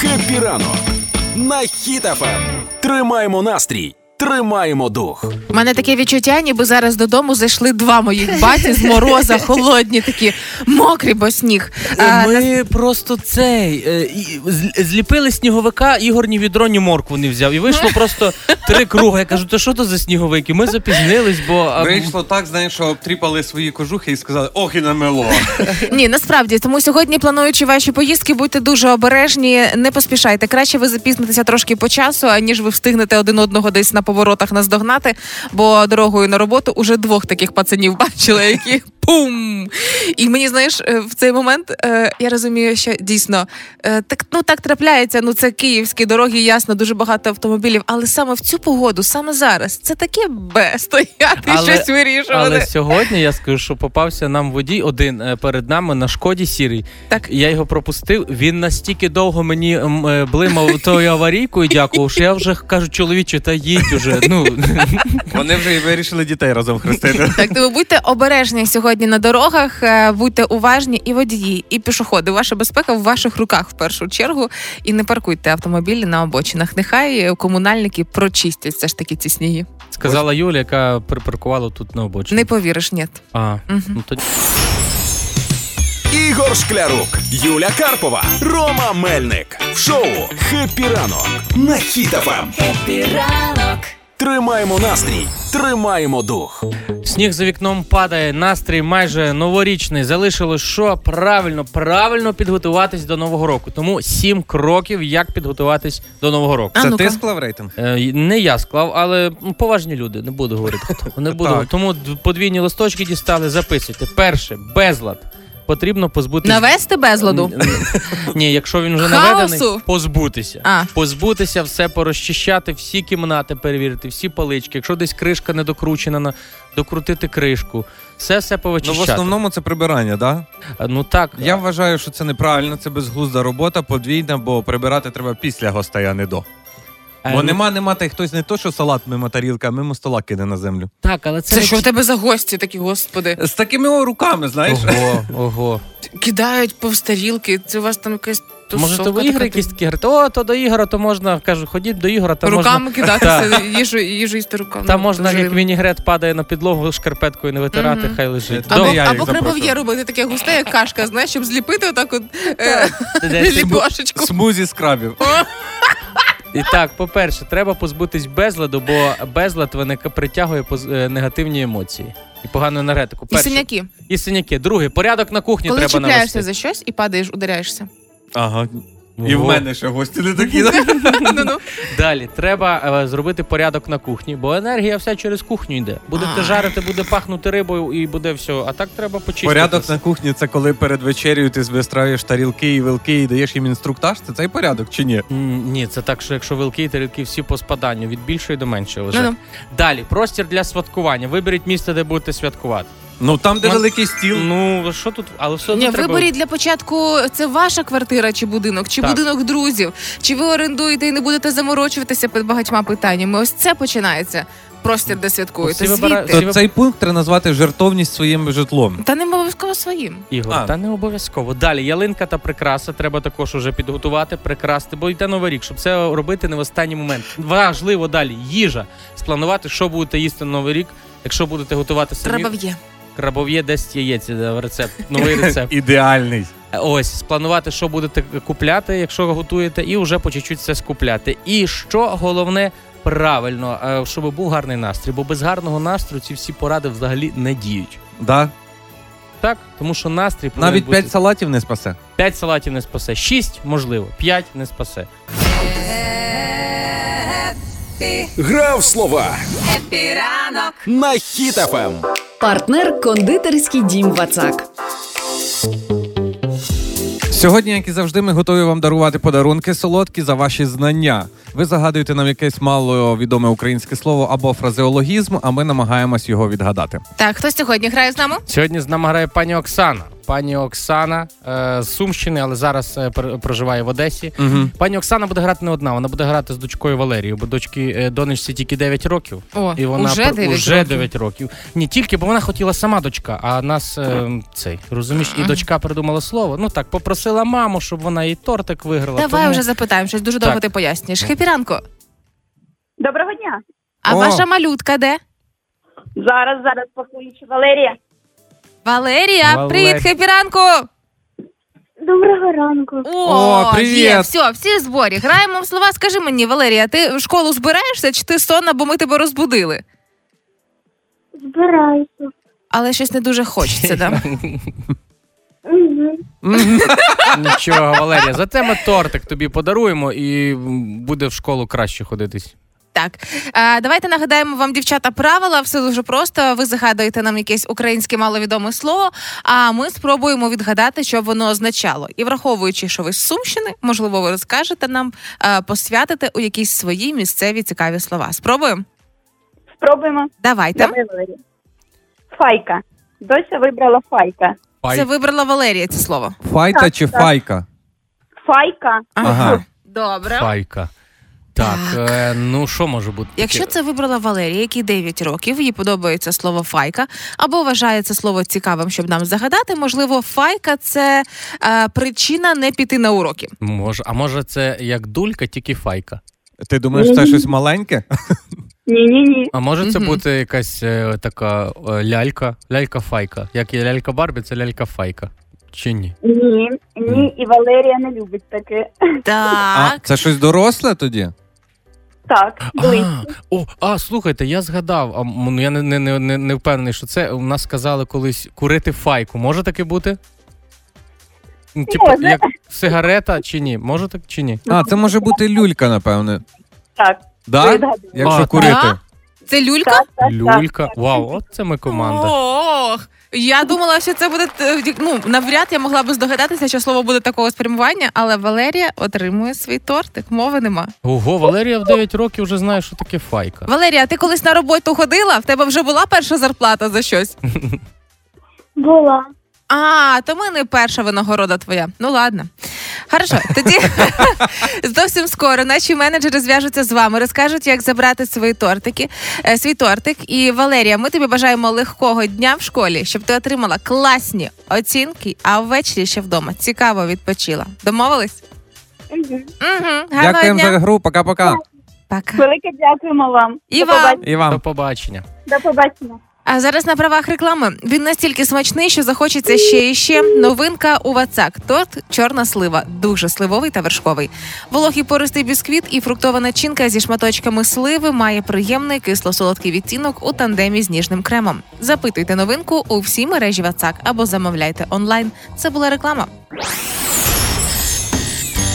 Хеппі ранок. На Хіт-ФМ. Тримаємо настрій, тримаємо дух. У мене таке відчуття, ніби зараз додому зайшли два моїх баті з мороза, холодні, такі мокрі, бо сніг. А, Ми просто цей е, зліпили сніговика, Ігор ні відро, ні моркву не взяв. І вийшло просто три круги. Я кажу, то що то за сніговики? Ми запізнились, бо Вийшло так, знаєш, що обтріпали свої кожухи і сказали, ох і намело. Ні, насправді тому сьогодні, плануючи ваші поїздки, будьте дуже обережні, не поспішайте. Краще ви запізнитеся трошки по часу, аніж ви встигнете один одного десь на поворотах наздогнати. Бо дорогою на роботу уже двох таких пацанів бачила, які пум. І мені знаєш, е, в цей момент е, я розумію, що дійсно е, так ну так трапляється. Ну це київські дороги, ясно, дуже багато автомобілів. Але саме в цю погоду, саме зараз, це таке бе стояти, Але- щось вирішувати. але сьогодні я скажу, що попався нам водій один перед нами на шкоді сірий. Так. Я його пропустив. Він настільки довго мені блимав тою аварійкою, дякував, що я вже кажу, чоловіче, та їдь уже. Ну Вони вже і вирішили дітей разом хрестити. Так, тому будьте обережні сьогодні на дорогах, е, будьте уважні і водії, і пішоходи. Ваша безпека в ваших руках в першу чергу. І не паркуйте автомобілі на обочинах. Нехай комунальники прочистять все ж таки ці сніги. сказала Юля, яка припаркувала тут на обочині. Не повіриш, ні. А, Мгм. ну тоді. Ігор Шклярук, Юля Карпова, Рома Мельник. В шоу Хеппі ранок на Хіт-ФМ. Тримаємо настрій, тримаємо дух. Сніг за вікном падає, настрій майже новорічний. Залишилось що правильно, правильно підготуватись до нового року. Тому сім кроків, як підготуватись до нового року. А Це ну-ка. ти склав рейтинг? Е, Не я склав, але поважні люди, не буду говорити. хто. Не буду. Тому подвійні листочки дістали. Записуйте. Перше, безлад. Потрібно позбутися. Навести безладу. Ні, якщо він вже наведений, позбутися. А. Позбутися, все порозчищати, всі кімнати перевірити, всі палички. Якщо десь кришка не докручена, на- докрутити кришку. Все все Ну, в основному це прибирання, да? Ну так. Я вважаю, що це неправильно, це безглузда робота, подвійна, бо прибирати треба після гостей, а не до. Е, Бо ну, нема, нема та й хтось не то, що салат мимо тарілка, а мимо стола кине на землю. Так, але це, Це що в тебе за гості такі, господи? З такими о, руками, знаєш. Ого, ого. Кидають повз тарілки. Це у вас там якась Може, то ви ігри така, якісь такі говорите, о, то до Ігора, то можна, кажу, ходіть до Ігора, то Руками можна. кидати Так. їжу, їжу їсти руками. Та можна, Дуже як вінігрет падає на підлогу, шкарпеткою не витирати, хай лежить. Або, не я їх або крабов'є робити таке густе, як кашка, знаєш, щоб зліпити отак от е, Десь. ліпошечку. Смузі з крабів. І так, по-перше, треба позбутись безладу, бо безлад виника притягує поз- е, негативні емоції і погану енергетику. І синяки. І синяки. Друге, порядок на кухні Коли треба чіпляєшся навести. за щось і падаєш, ударяєшся. Ага. І в мене ще гості не такі. Далі треба е, зробити порядок на кухні, бо енергія вся через кухню йде. Будете жарити, буде пахнути рибою і буде все. А так треба почистити. Порядок на кухні це коли перед вечерею ти вистраюєш тарілки і вилки і даєш їм інструктаж. Це цей порядок чи ні? Ні, це так, що якщо вилки і тарілки всі по спаданню від більшої до меншої лежать. Далі, простір для святкування. Виберіть місце, де будете святкувати. Ну там, де Мон- великий стіл. Ну що тут, але все одно Ні, треба... виберіть для початку це ваша квартира чи будинок, чи Так. будинок друзів, чи ви орендуєте і не будете заморочуватися під багатьма питаннями. Ось це починається. Простір, де святкуєте. Всі вибирають- Звідти. То цей пункт треба назвати жертовність своїм житлом. Та не обов'язково своїм. Ігор, А. та не обов'язково. Далі ялинка та прикраса треба також уже підготувати, прикрасти, бо йде новий рік, щоб це робити не в останній момент. Важливо далі їжа. Спланувати, що будете їсти на новий рік. Якщо будете готувати самі, Треба є. Крабов'є 10 яєць е, рецепт, новий рецепт. Ідеальний. Ось спланувати, що будете купляти, якщо готуєте, і вже по чуть-чуть все скупляти. І що головне. Правильно, е, щоб був гарний настрій, бо без гарного настрою ці всі поради взагалі не діють. Да. Так, тому що настрій повинен Навіть бути... п'ять салатів не спасе. 5 салатів не спасе, 6 можливо, 5 не спасе. Гра в слова на Хіт-ФМ. Партнер кондитерський дім Вацак. Сьогодні, як і завжди, ми готові вам дарувати подарунки солодкі за ваші знання. Ви загадуєте нам якесь маловідоме українське слово або фразеологізм, а ми намагаємось його відгадати. Так, хто сьогодні грає з нами? Сьогодні з нами грає пані Оксана. пані Оксана е, з Сумщини, але зараз е, пр- проживає в Одесі. Угу. Пані Оксана буде грати не одна, вона буде грати з дочкою Валерією, бо дочки е, донечці тільки 9 років. О, І вона уже пр- 9 уже років. 9 років. Ні, тільки, бо вона хотіла сама дочка, а нас е, цей, розумієш, і дочка придумала слово. Ну так, попросила маму, щоб вона їй тортик виграла. Давай тому... вже запитаємо, щось дуже довго Так. ти пояснюєш. Хепіранку. Доброго дня. А О. ваша малютка де? Зараз, зараз покличу. Валерія. Валерія, Валер- привіт, хепіранку! Доброго ранку. О, О, привіт! Є, все, всі в зборі. Граємо в слова. Скажи мені, Валерія, ти в школу збираєшся чи ти сонна, бо ми тебе розбудили? Збираюся. Але щось не дуже хочеться, да? Угу. Нічого, Валерія, зате ми тортик тобі подаруємо і буде в школу краще ходитись. Так, а, давайте нагадаємо вам, дівчата, правила. Все дуже просто. Ви загадуєте нам якесь українське маловідоме слово, а ми спробуємо відгадати, що воно означало. І враховуючи, що ви з Сумщини, можливо, ви розкажете нам, а, посвятите у якісь свої місцеві цікаві слова. Спробуємо? Спробуємо. Давайте. Давай, Валерія. Файка. Дося вибрала файка. Це вибрала Валерія це слово. Файта Так, чи так. файка? Файка. Ага. Добре. Файка. Так, Так. Е, ну що може бути? Якщо це вибрала Валерія, якій 9 років, їй подобається слово файка, або вважає це слово цікавим, щоб нам загадати, можливо, файка це е, причина не піти на уроки. Може, а може це як дулька, тільки файка. Ти думаєш, це щось маленьке? Ні-ні-ні. А може це Мгм. бути якась е, така е, лялька, лялька-файка. Як є лялька Барбі, це лялька-файка. Чи ні? Ні. Ні, і Валерія не любить таке. А, Так. це щось доросле тоді? Так, близько. А, о, а, слухайте, я згадав, а, м, ну, я не, не, не, не, не впевнений, що це у нас сказали колись курити файку. Може таке бути? Ну, Типу, Може. як сигарета чи ні? Може так чи ні? А, це може бути люлька, напевне. Так. Да? Якщо А, курити. так. Це люлька? Так, так, Люлька. так. Вау, от це ми команда. Ох. Я думала, що це буде е, ну навряд я могла би здогадатися, що слово буде такого спрямування, але Валерія отримує свій тортик. Мови нема. Ого, Валерія в 9 років вже знає, що таке файка. Валерія, ти колись на роботу ходила? В тебе вже була перша зарплата за щось? Була. А, то ми не перша винагорода твоя. Ну ладно. Хорошо, тоді зовсім скоро наші менеджери зв'яжуться з вами, розкажуть, як забрати свої тортики, е, свій тортик. І Валерія, ми тобі бажаємо легкого дня в школі, щоб ти отримала класні оцінки, а ввечері ще вдома цікаво відпочила. Домовились? Угу. Угу. Гарного Дякуємо дня. за гру, пока-пока. Пока. Велике дякуємо вам. І До вам. побачення. І До побачення. До побачення. А зараз на правах реклами він настільки смачний, що захочеться ще і ще. Новинка у Вацак. Торт чорна слива, дуже сливовий та вершковий. Вологий пористий бісквіт і фруктова начинка зі шматочками сливи має приємний кисло-солодкий відтінок у тандемі з ніжним кремом. Запитуйте новинку у всій мережі Вацак або замовляйте онлайн. Це була реклама.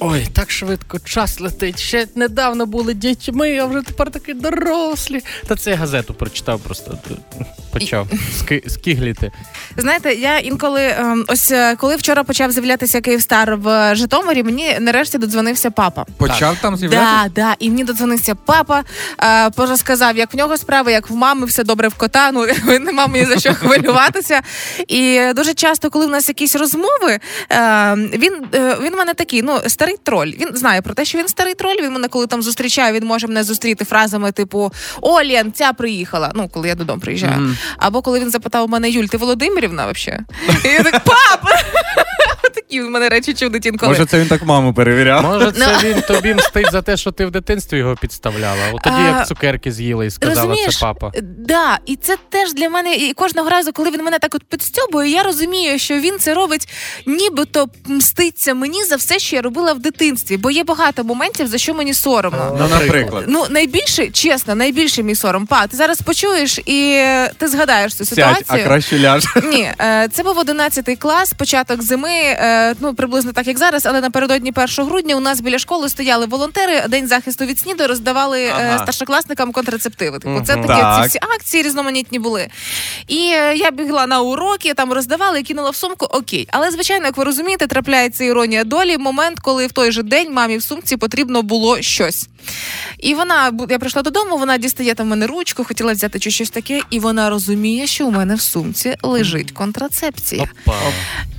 Ой, так швидко час летить. Ще недавно були дітьми, а вже тепер такі дорослі. Та це я газету прочитав просто. Почав ски- скигліти. Знаєте, я інколи ем, ось е, коли вчора почав з'являтися Київстар в Житомирі, мені нарешті додзвонився папа. Почав там з'являтися? Да, да, і мені додзвонився папа, е, порозказав, як в нього справи, як в мами, все добре в кота. Ну нема мені за що хвилюватися. І дуже часто, коли в нас якісь розмови, е, він, е, він в мене такий, ну старий троль. Він знає про те, що він старий троль. Він мене коли там зустрічає, він може мене зустріти фразами типу О, Лен, ця приїхала. Ну, коли я додому приїжджаю. Мгм. Або коли він запитав у мене Юль, ти Володимирівна взагалі? І я так, пап! Такі в мене речі чудить інколи. Може, це він так маму перевіряв? Може, це Ну. він тобі мстить за те, що ти в дитинстві його підставляла. От тоді А, як цукерки з'їла і сказала, це папа. е, Да, і це теж для мене, і кожного разу, коли він мене так от підстьобує, я розумію, що він це робить, нібито мститься мені за все, що я робила в дитинстві. Бо є багато моментів, за що мені соромно. Ну, наприклад. Ну, найбільше, чесно, найбільше мій сором. Па, ти зараз почуєш і ти згадаєш цю Сядь, ситуацію. а краще ляж. Ні, е, це був 11 клас, початок зими. е, ну приблизно так як зараз, але напередодні 1 грудня у нас біля школи стояли волонтери. День захисту від СНІДу роздавали е, Ага. старшокласникам контрацептиви. Типу, це такі Так. ці всі акції різноманітні були. І е, я бігла на уроки, там роздавали, кинула в сумку. Окей, але звичайно, як ви розумієте, трапляється іронія долі. Момент, коли в той же день мамі в сумці потрібно було щось. І вона я прийшла додому, вона дістає там в мене ручку, хотіла взяти чи щось таке, і вона розуміє, що у мене в сумці лежить контрацепція. Опа.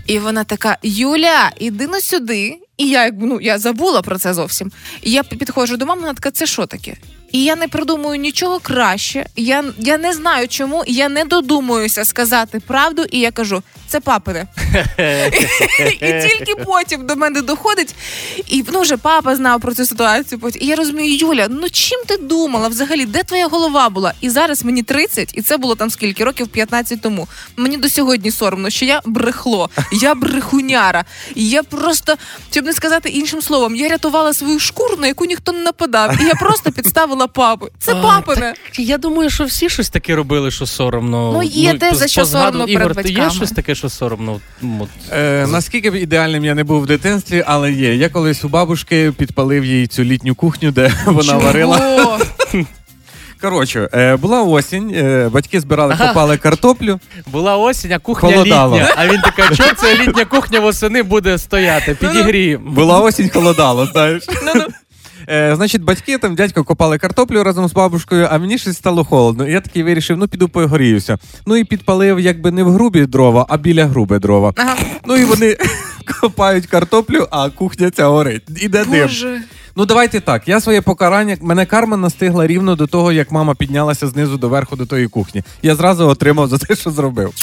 І вона така: Юля, іди на сюди. І я ну я забула про це зовсім. І я підходжу до мами, вона така, це що таке? І я не придумую нічого краще. Я, я не знаю чому, я не додумуюся сказати правду, і я кажу, це папине. І тільки потім до мене доходить, і ну вже папа знав про цю ситуацію. І я розумію, Юля, ну чим ти думала взагалі? Де твоя голова була? І зараз мені 30, і це було там скільки років 15 тому. Мені до сьогодні соромно, що я брехло, я брехуняра. І я просто, щоб не сказати іншим словом, я рятувала свою шкуру, на яку ніхто не нападав. І я просто підставила папу. Це А, папине. Я думаю, що всі щось таке робили, що соромно. Ну, є те, за що соромно перед Ігор, є щось таке, що соромно? Ну. Е, наскільки б ідеальним я не був в дитинстві, але є. Я колись у бабушки підпалив їй цю літню кухню, де вона Чого? варила. Коротше, е, була осінь, е, батьки збирали, Ага. копали картоплю. Була осінь, а кухня Холодало. літня. А він така, що це літня кухня восени буде стояти? Підігріємо. Була осінь, холодало, знаєш. Е, значить, батьки там дядько копали картоплю разом з бабушкою, а мені щось стало холодно. І я такий вирішив, ну піду погоріюся. Ну і підпалив якби не в грубі дрова, а біля грубе дрова. Ага. Ну і вони копають картоплю, а кухня ця горить. Іде дим. Боже. Ну давайте так. Я своє покарання, мене карма настигла рівно до того, як мама піднялася знизу до верху до тої кухні. Я зразу отримав за те, що зробив.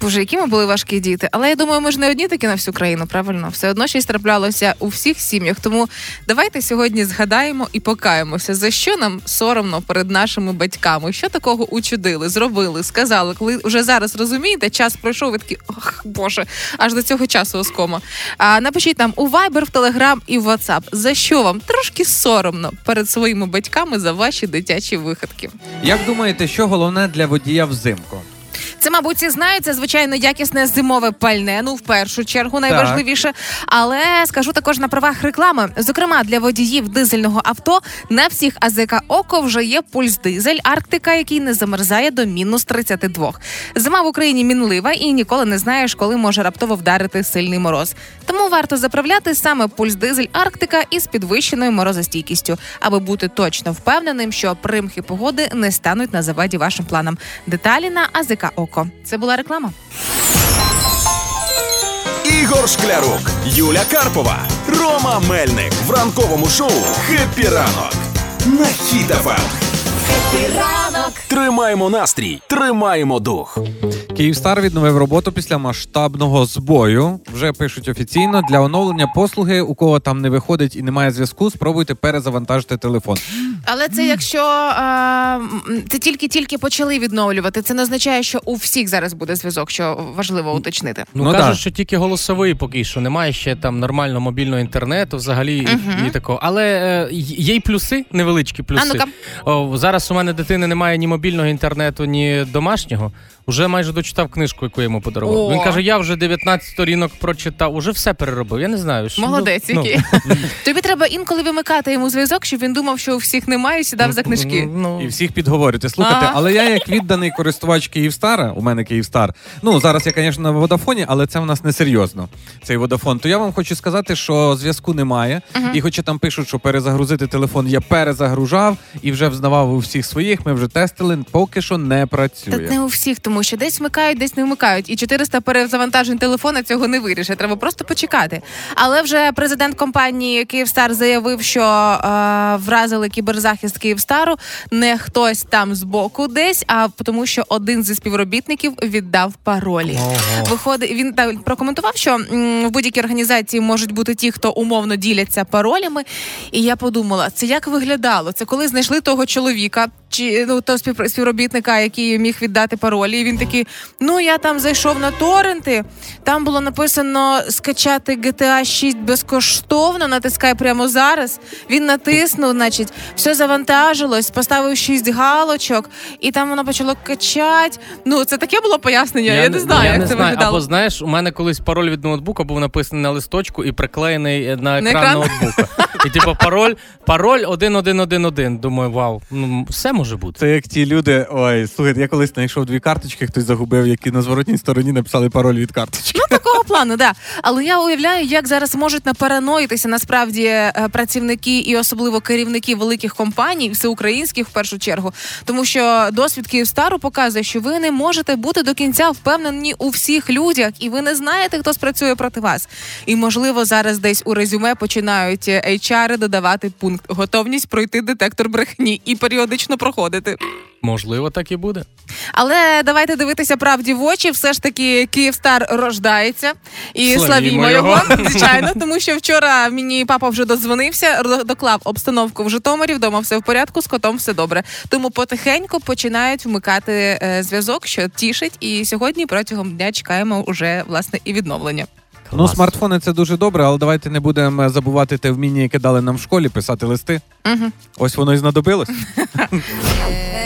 Боже, які ми були важкі діти. Але я думаю, ми ж не одні такі на всю країну, правильно? Все одно щось траплялося у всіх сім'ях. Тому давайте сьогодні згадаємо і покаємося, за що нам соромно перед нашими батьками. Що такого учудили, зробили, сказали. Коли вже зараз розумієте, час пройшов, ви такі ох, Боже, аж до цього часу оскома. А напишіть нам у Viber, в Telegram і в WhatsApp, за що вам трошки соромно перед своїми батьками за ваші дитячі виходки. Як думаєте, що головне для водія взимку? Це, мабуть, всі знають, це звичайно якісне зимове пальне. Ну, в першу чергу, найважливіше. Але скажу також на правах реклами. Зокрема, для водіїв дизельного авто на всіх АЗК Око вже є пульс дизель Арктика, який не замерзає до мінус 32. Зима в Україні мінлива і ніколи не знаєш, коли може раптово вдарити сильний мороз. Тому варто заправляти саме пульс дизель Арктика із підвищеною морозостійкістю, аби бути точно впевненим, що примхи погоди не стануть на заваді вашим планам. Деталі на АЗК ОККО. Це була реклама. Ігор Шклярук, Юля Карпова, Рома Мельник в ранковому шоу «Хеппі ранок» на Хіт-ФМ. Тримаємо настрій, тримаємо дух. Київстар відновив роботу після масштабного збою. Вже пишуть офіційно для оновлення послуги. У кого там не виходить і немає зв'язку, спробуйте перезавантажити телефон. Але це якщо а, це тільки-тільки почали відновлювати, це не означає, що у всіх зараз буде зв'язок, що важливо уточнити. Ну, Ну, кажуть, да. що тільки голосовий поки що немає ще там нормального мобільного інтернету, взагалі і- Мгм. і, такого. Але е, є й плюси, невеличкі плюси. А ну-ка. О, зараз у мене дитини немає ні мобільного інтернету, ні домашнього. Уже майже дочитав книжку, яку я йому подарував. О. Він каже: я вже 19 сторінок прочитав, уже все переробив. Я не знаю. що- Молодець, ну, який. Тобі треба інколи вимикати йому зв'язок, щоб він думав, що у всіх немає, і сідав за книжки. Ну, І всіх підговорювати. Слухайте, Ага. але я як відданий користувач Київстара, у мене Київстар. Ну зараз я, звісно, на Водафоні, але це в нас не серйозно. Цей Водафон. То я вам хочу сказати, що зв'язку немає. І хоча там пишуть, що перезагрузити телефон, я перезагружав і вже взнавав у всіх своїх. Ми вже тестили. Поки що не Та працює. не у всіх, тому що десь вмикають, десь не вмикають. І 400 перезавантажень телефона цього не вирішить. Треба просто почекати. Але вже президент компанії Київстар заявив, що е, вразили кіберзахист Київстару не хтось там збоку десь, а тому, що один зі співробітників віддав паролі. Виходить, він так прокоментував, що м, в будь-якій організації можуть бути ті, хто умовно діляться паролями. І я подумала, це як виглядало? Це коли знайшли того чоловіка. Чи ну то співробітника, який міг віддати паролі. І він такий: ну я там зайшов на торренти. Там було написано скачати GTA 6 безкоштовно. Натискай прямо зараз. Він натиснув, значить, все завантажилось, поставив 6 галочок, і там воно почало качати. Ну це таке було пояснення. Я, не знаю, я як не це знаю. виглядало. Або знаєш, у мене колись пароль від ноутбука був написаний на листочку і приклеєний на На екран, екран? ноутбука. І типу пароль, пароль 1111. Думаю, вау, ну все може бути. Це як ті люди. Ой, слухайте, я колись знайшов дві карточки, хтось загубив, які на зворотній стороні написали пароль від карточки. Ну, такого плану, да. Але я уявляю, як зараз можуть напараноїтися насправді е, працівники і особливо керівники великих компаній, всеукраїнських в першу чергу, тому що досвід Київстару показує, що ви не можете бути до кінця впевнені у всіх людях, і ви не знаєте, хто спрацює проти вас. І можливо, зараз десь у резюме починають е, HR додавати пункт готовність пройти детектор брехні і періодично проходити. Можливо, так і буде. Але давайте дивитися правді в очі. Все ж таки, Київстар рождається і Славімо славімо його. його, звичайно, тому що вчора мені папа вже додзвонився, ро- доклав обстановку в Житомирі. Вдома все в порядку, з котом все добре. Тому потихеньку починають вмикати е, зв'язок, що тішить. І сьогодні протягом дня чекаємо уже власне і відновлення. Ну, смартфони це дуже добре, але давайте не будемо забувати те вміння, яке дали нам в школі, писати листи. Угу. Ось воно і знадобилось.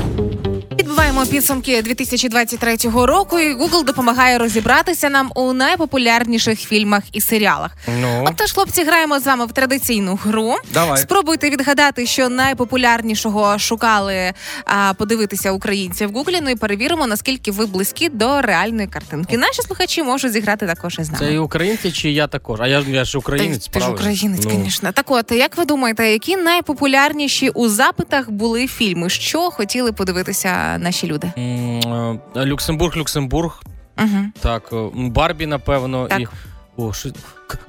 Підбиваємо підсумки 2023 року. і Google допомагає розібратися нам у найпопулярніших фільмах і серіалах. Ну, Отож, хлопці, граємо з вами в традиційну гру. Давай. Спробуйте відгадати, що найпопулярнішого шукали а, подивитися українці в Гуглі. Ну і перевіримо, наскільки ви близькі до реальної картинки. Наші слухачі можуть зіграти також із нами. це і українці, чи я також? А я, я ж українець. Ти, ти ж українець, Ну. Так от, як ви думаєте, які найпопулярніші у запитах були фільми? Що хотіли подивитися наші люди? е, Люксембург, Люксембург. Угу. Так, е, Барбі, напевно, Так. і. О, що...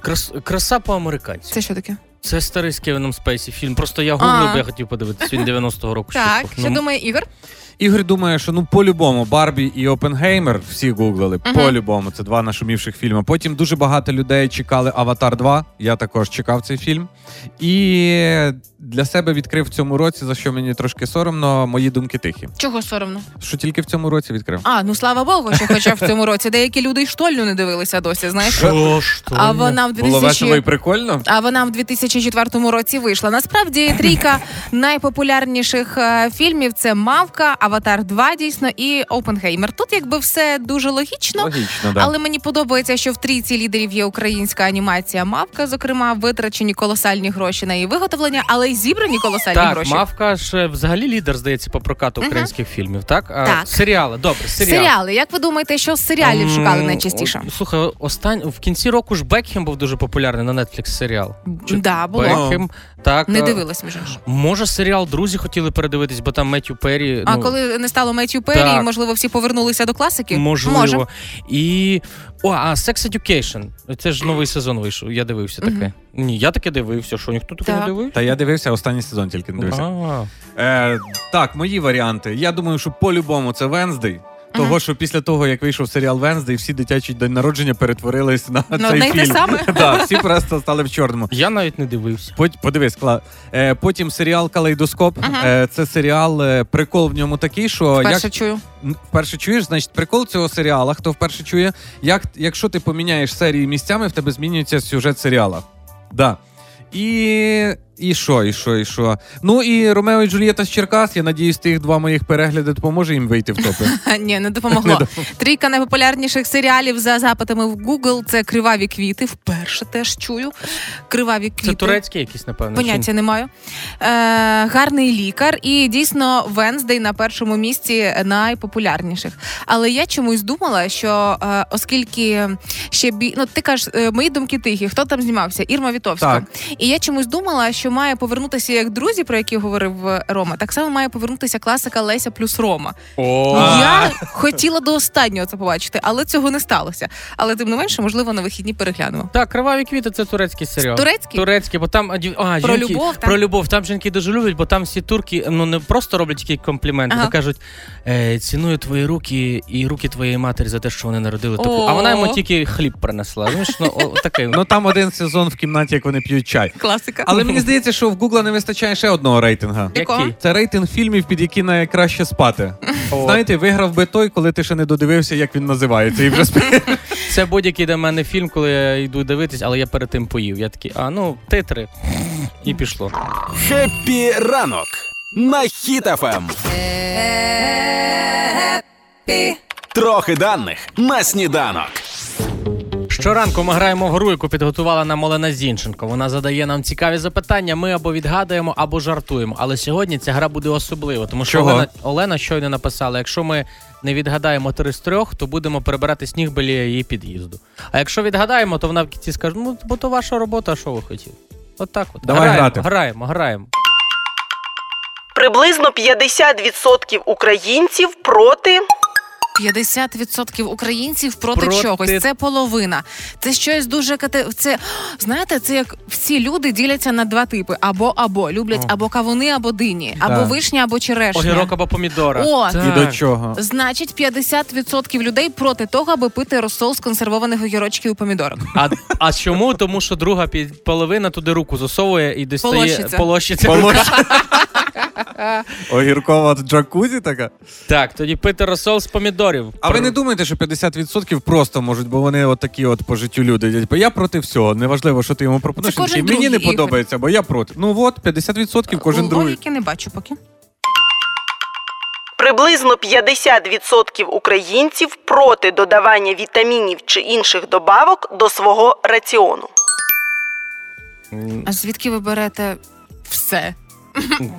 крас... Краса по-американськи. Це що таке? Це старий з Кевіном Спейсі фільм. Просто я гуглив, бо я хотів подивитися. Він 90-го року. Так, що Ну, думає Ігор? Ігор думає, що ну по-любому Барбі і Опенгеймер всі гуглили. Мгм. По-любому, це два нашумівших фільми. Потім дуже багато людей чекали Аватар 2. Я також чекав цей фільм. І для себе відкрив в цьому році, за що мені трошки соромно, мої думки тихі. Чого соромно? Що тільки в цьому році відкрив. А, ну слава Богу, що хоча в цьому році деякі люди й штольню не дивилися досі, знаєш? А вона в Було весело і 2000... прикольно. А вона в 2004 році вийшла. Насправді трійка найпопулярніших е, фільмів це Мавка, Аватар 2, дійсно, і Опенгеймер. Тут якби все дуже логічно. Логічно, да. Але мені подобається, що в трійці лідерів є українська анімація Мавка. Зокрема, витрачені колосальні гроші на її виготовлення, але й зібрані колосальні Так, гроші. Мавка ж е, взагалі лідер, здається, по прокату українських фільмів, так? А, Так. Серіали, добре, серіали. Серіали. Як ви думаєте, що з серіалів М, шукали найчастіше? о, Слухай, остань... в кінці року ж Бекхем був дуже популярний на Netflix серіал. Да, було. Бекхем, так. Не е, дивилась між іншим. Може, серіал друзі хотіли передивитись, бо там Меттю Перрі. А ну, коли не стало Меттю Перрі, так. можливо, всі повернулися до класики? Можливо. Може. І. О, а Sex Education. Це ж новий сезон вийшов. Я дивився таке. Мгм. Ні, я таке дивився. Що ніхто таке Так. не дивився? Та я дивився останній сезон, тільки не дивився. Е, так, мої варіанти. Я думаю, що по-любому це Венздей. Того, що після того, як вийшов серіал Венздей, всі дитячі день народження перетворились на Ну, цей фільм. саме. Да, всі просто стали в чорному. Я навіть не дивився. Пот- Подивись, Кла. Е, потім серіал Калейдоскоп. Ага. Е, це серіал. е, Прикол в ньому такий, що Вперше як чую. вперше чуєш, значить прикол цього серіала, хто вперше чує, як, якщо ти поміняєш серії місцями, в тебе змінюється сюжет серіала. Да. І. І що, і що, і що? Ну і Ромео і Джульєта з Черкас. Я надіюсь, тих два моїх перегляди допоможе їм вийти в топи. Ні, не допомогло. Трійка найпопулярніших серіалів за запитами в Google це криваві квіти. Вперше теж чую. Криваві квіти. Це турецький якийсь, напевно. Поняття не маю. Е, гарний лікар, і дійсно Венздей на першому місці найпопулярніших. Але я чомусь думала, що е, оскільки ще бі... ну ти кажеш, е, мої думки тихі, хто там знімався? Ірма Вітовська. Так. І я чомусь думала, що має повернутися як друзі, про які говорив е, Рома. Так само має повернутися класика Леся плюс Рома. Я хотіла до останнього це побачити, але цього не сталося. Але тим не менше, можливо, на вихідні переглянемо. Так, криваві квіти це турецький серіал. Турецький? Турецький, бо там а, Про жінки, любов, там? про любов. Там жінки дуже люблять, бо там всі турки ну не просто роблять такі компліменти, Ага. а кажуть: е, ціную твої руки і руки твоєї матері за те, що вони народили таку. А вона йому тільки хліб принесла. Ну такий. Ну там один сезон в кімнаті, як вони п'ють чай. Класика. Але мені здається, що в Гугла не вистачає ще одного рейтинга. Якого? Який? Це рейтинг фільмів, під які найкраще спати. О. Знаєте, виграв би той, коли ти ще не додивився, як він називається, і вже спи. Це будь-який до мене фільм, коли я йду дивитись, але я перед тим поїв. Я такий, а ну, титри. І пішло. Хеппі ранок на Хіт-ФМ. Трохи даних на сніданок. Щоранку ми граємо в гру, яку підготувала нам Олена Зінченко. Вона задає нам цікаві запитання. Ми або відгадуємо, або жартуємо. Але сьогодні ця гра буде особлива, тому що Чого? Олена, Олена щойно написала: якщо ми не відгадаємо три з трьох, то будемо перебирати сніг біля її під'їзду. А якщо відгадаємо, то вона в кінці скаже: ну бо то ваша робота, що ви хотіли? От так от. Давай граємо, грати. граємо, граємо. Приблизно 50% українців проти 50% українців проти, Проти- чогось. Це половина. Це щось дуже кате... Це знаєте, це як всі люди діляться на два типи: або або люблять О. або кавуни, або дині, або Так. вишня, або черешня. Огірок або помідора. О, Так. І до чого? Значить, 50% людей проти того, аби пити розсол з консервованих огірочків і помідорок. А, а чому? Тому що друга під- половина туди руку засовує і дістає Полощиться. полощиться. Полощ- Огіркова джакузі така. Так, тоді пити розсол з помідорів. А ви не думаєте, що 50% просто можуть, бо вони от такі от по життю люди. Типу, я проти всього. Неважливо, що ти йому пропонуєш. Це кожен такий, Мені не другий, Ігор. подобається, бо я проти. Ну от, 50% кожен другий. Логіки не бачу поки. приблизно 50% українців проти додавання вітамінів чи інших добавок до свого раціону. А звідки ви берете все?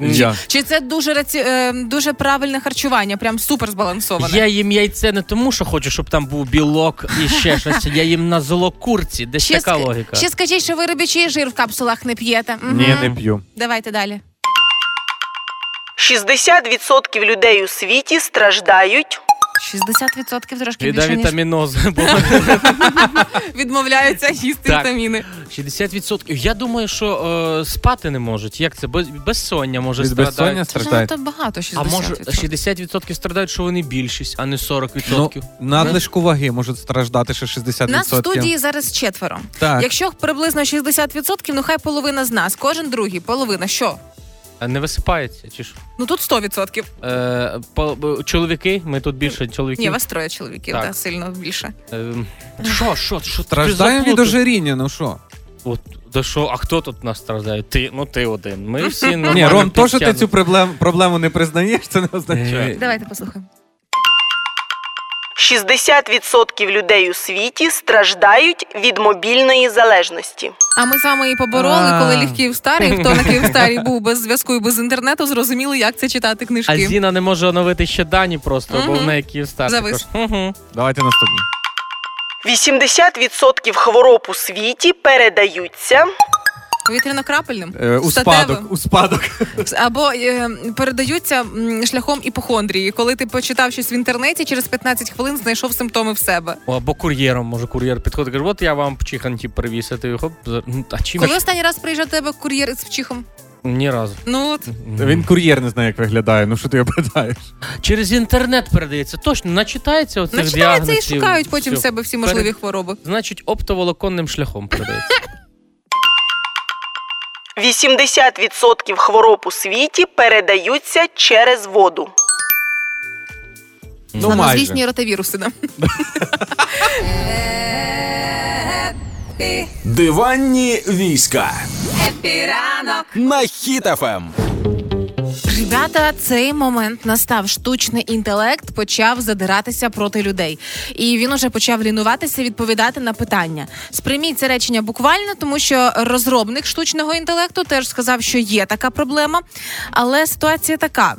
Я. Чи це дуже раці... е, дуже правильне харчування? Прям супер збалансоване? Я їм яйце не тому, що хочу, щоб там був білок і ще щось. Я їм на золокурці. Десь Ще, така ск... логіка. ще скажіть, що ви рибячий жир в капсулах не п'єте. Угу. Ні, не п'ю. Давайте далі. 60% людей у світі страждають 60% трошки Від більше, ніж авітамінозу. бо відмовляються їсти Так. вітаміни. 60%. Я думаю, що е, спати не можуть. Як це? Без- Безсоння може Від безсоння страдають. Це страждають. надто багато 60%. А може 60% страдають, що вони більшість, а не 40%. Ну, надлишку ваги можуть страждати ще 60%. Нас в студії зараз четверо. Так. Якщо приблизно 60%, ну хай половина з нас, кожен другий, половина. Що? Не висипається, чи що? Ну тут 100%. Е, по, чоловіки, ми тут більше чоловіків. Ні, вас троє чоловіків, Так. так. сильно більше. Ем, Що, що, що? Страждаємо від ожиріння, ну що? От, да що, а хто тут нас страждає? Ти, ну ти один. Ми всі Ні, Ром, то, що ти цю проблем, проблему не признаєш, це не означає. Е, Давайте послухаємо. 60% людей у світі страждають від мобільної залежності. А ми з вами і побороли, А. коли ліг Київстарий. Хто на Київстарі був без зв'язку і без інтернету, зрозуміли, як це читати А книжки. Зіна не може оновити ще дані просто, бо в неї Київстар. Завис. Мгм. Давайте наступне. 80% хвороб у світі передаються Повітряно-крапельним, Е, у статевим. спадок, у спадок. або е, передаються шляхом іпохондрії. Коли ти почитав щось в інтернеті, через 15 хвилин знайшов симптоми в себе. О, або кур'єром, може кур'єр підходить, каже, от я вам чиханті привіз, а ти хоп, ну, а чим? Коли останній раз приїжджав тебе кур'єр із вчихом? Ні разу. Ну от Він кур'єр не знає, як виглядає. Ну що ти його питаєш? Через інтернет передається. Точно, начитається оцих начитаються і шукають потім в Всьо. себе всі Перед- можливі хвороби. Значить, оптоволоконним шляхом передається. 80% хвороб у світі передаються через воду. Ну, майже. Звісні ротавіруси. Да. Диванні війська. На Хіт-ФМ. Ребята, цей момент настав. Штучний інтелект почав задиратися проти людей, і він уже почав лінуватися відповідати на питання. Сприйміть це речення буквально, тому що розробник штучного інтелекту теж сказав, що є така проблема. Але ситуація така: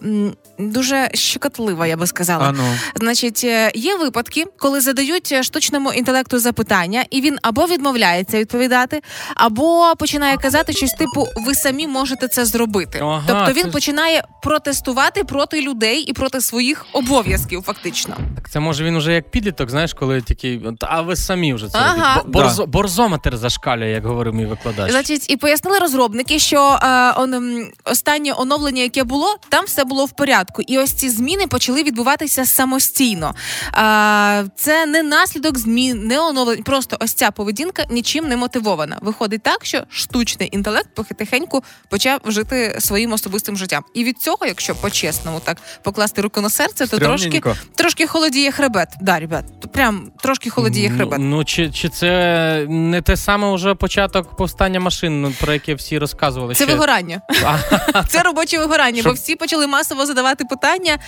дуже щекотлива, я би сказала. А ну. Значить, е, є випадки, коли задають е, штучному інтелекту запитання, і він або відмовляється відповідати, або починає казати щось типу: ви самі можете це зробити. Ага, тобто він це починає протестувати проти людей і проти своїх обов'язків, фактично. Так це може він уже як підліток, знаєш, коли такий, «От, а ви самі вже це Ага. робіть». Бо- борзо- борзометр зашкалює, як говорив мій викладач. Значить, і пояснили розробники, що е, он, останнє оновлення, яке було, там все було в порядку. І ось ці зміни почали відбуватися самостійно. Е, це не наслідок змін, не оновлень. Просто ось ця поведінка нічим не мотивована. Виходить так, що штучний інтелект потихеньку почав жити своїм особистим життям. І від цього, якщо по-чесному так покласти руку на серце, то трошки, трошки холодіє хребет. Да, ребят, прям трошки холодіє хребет. Ну, ну чи, чи це не те саме вже початок повстання машин, ну, про яке всі розказували? Це ще? вигорання. Це робоче вигорання, бо всі почали масово задавати питання,